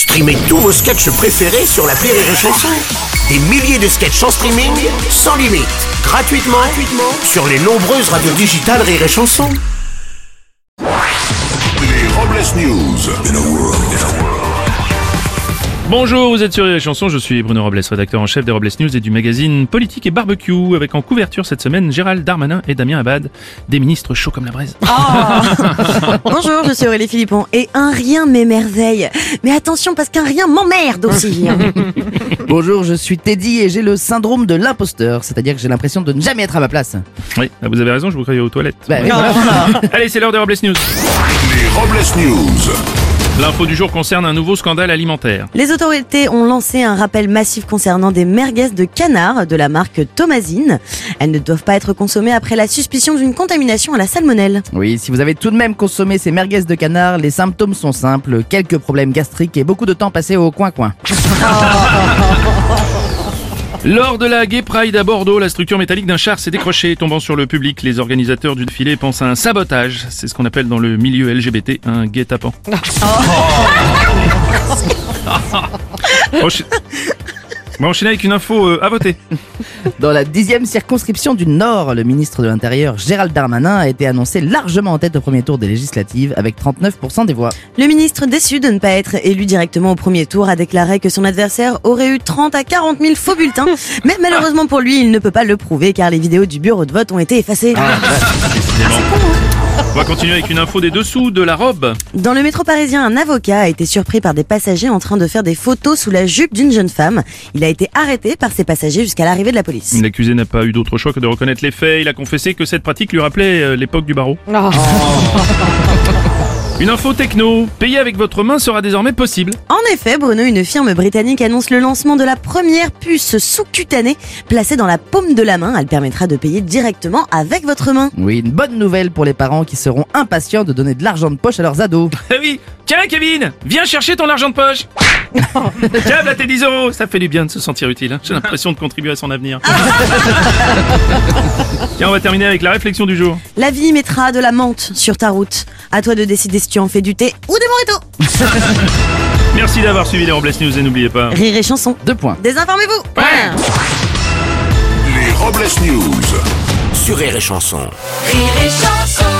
Streamez tous vos sketchs préférés sur la Rire et Chanson. Des milliers de sketchs en streaming, sans limite, gratuitement, gratuitement sur les nombreuses radios digitales Rire et Chanson. Les Robles News. Bonjour, vous êtes sur les chansons, je suis Bruno Robles, rédacteur en chef des Robles News et du magazine Politique et Barbecue, avec en couverture cette semaine Gérald Darmanin et Damien Abad, des ministres chauds comme la braise. Bonjour, je suis Aurélie Philippon et un rien m'émerveille. Mais attention parce qu'un rien m'emmerde aussi. Bonjour, je suis Teddy et j'ai le syndrome de l'imposteur, c'est-à-dire que j'ai l'impression de ne jamais être à ma place. Oui, ah, vous avez raison, je vous croyais aux toilettes. Bah, oui, voilà. Allez, c'est l'heure des Robles News. Les Robles News. L'info du jour concerne un nouveau scandale alimentaire. Les autorités ont lancé un rappel massif concernant des merguez de canard de la marque Thomasine. Elles ne doivent pas être consommées après la suspicion d'une contamination à la salmonelle. Oui, si vous avez tout de même consommé ces merguez de canard, les symptômes sont simples, quelques problèmes gastriques et beaucoup de temps passé au coin-coin. Lors de la Gay Pride à Bordeaux, la structure métallique d'un char s'est décrochée, tombant sur le public. Les organisateurs du défilé pensent à un sabotage. C'est ce qu'on appelle dans le milieu LGBT un guet-apens. Encha- On va enchaîner avec une info euh, à voter. Dans la dixième circonscription du Nord, le ministre de l'Intérieur Gérald Darmanin a été annoncé largement en tête au premier tour des législatives avec 39% des voix. Le ministre déçu de ne pas être élu directement au premier tour a déclaré que son adversaire aurait eu 30 à 40 000 faux bulletins. Mais malheureusement pour lui, il ne peut pas le prouver car les vidéos du bureau de vote ont été effacées. On va continuer avec une info des dessous de la robe. Dans le métro parisien, un avocat a été surpris par des passagers en train de faire des photos sous la jupe d'une jeune femme. Il a été arrêté par ces passagers jusqu'à l'arrivée de la police. L'accusé n'a pas eu d'autre choix que de reconnaître les faits. Il a confessé que cette pratique lui rappelait euh, l'époque du barreau. Une info techno. Payer avec votre main sera désormais possible. En effet, Bruno, une firme britannique annonce le lancement de la première puce sous-cutanée placée dans la paume de la main. Elle permettra de payer directement avec votre main. Oui, une bonne nouvelle pour les parents qui seront impatients de donner de l'argent de poche à leurs ados. Ah oui Tiens Kevin Viens chercher ton argent de poche Tiens, là tes 10 euros Ça fait du bien de se sentir utile. hein. J'ai l'impression de contribuer à son avenir. Tiens, on va terminer avec la réflexion du jour. La vie mettra de la menthe sur ta route. À toi de décider si tu en fais du thé ou des mojitos. Merci d'avoir suivi les Robles News et n'oubliez pas... Rire et chanson. Deux points. Désinformez-vous. Les Robles News. Sur Rire et Chanson. Rire et chanson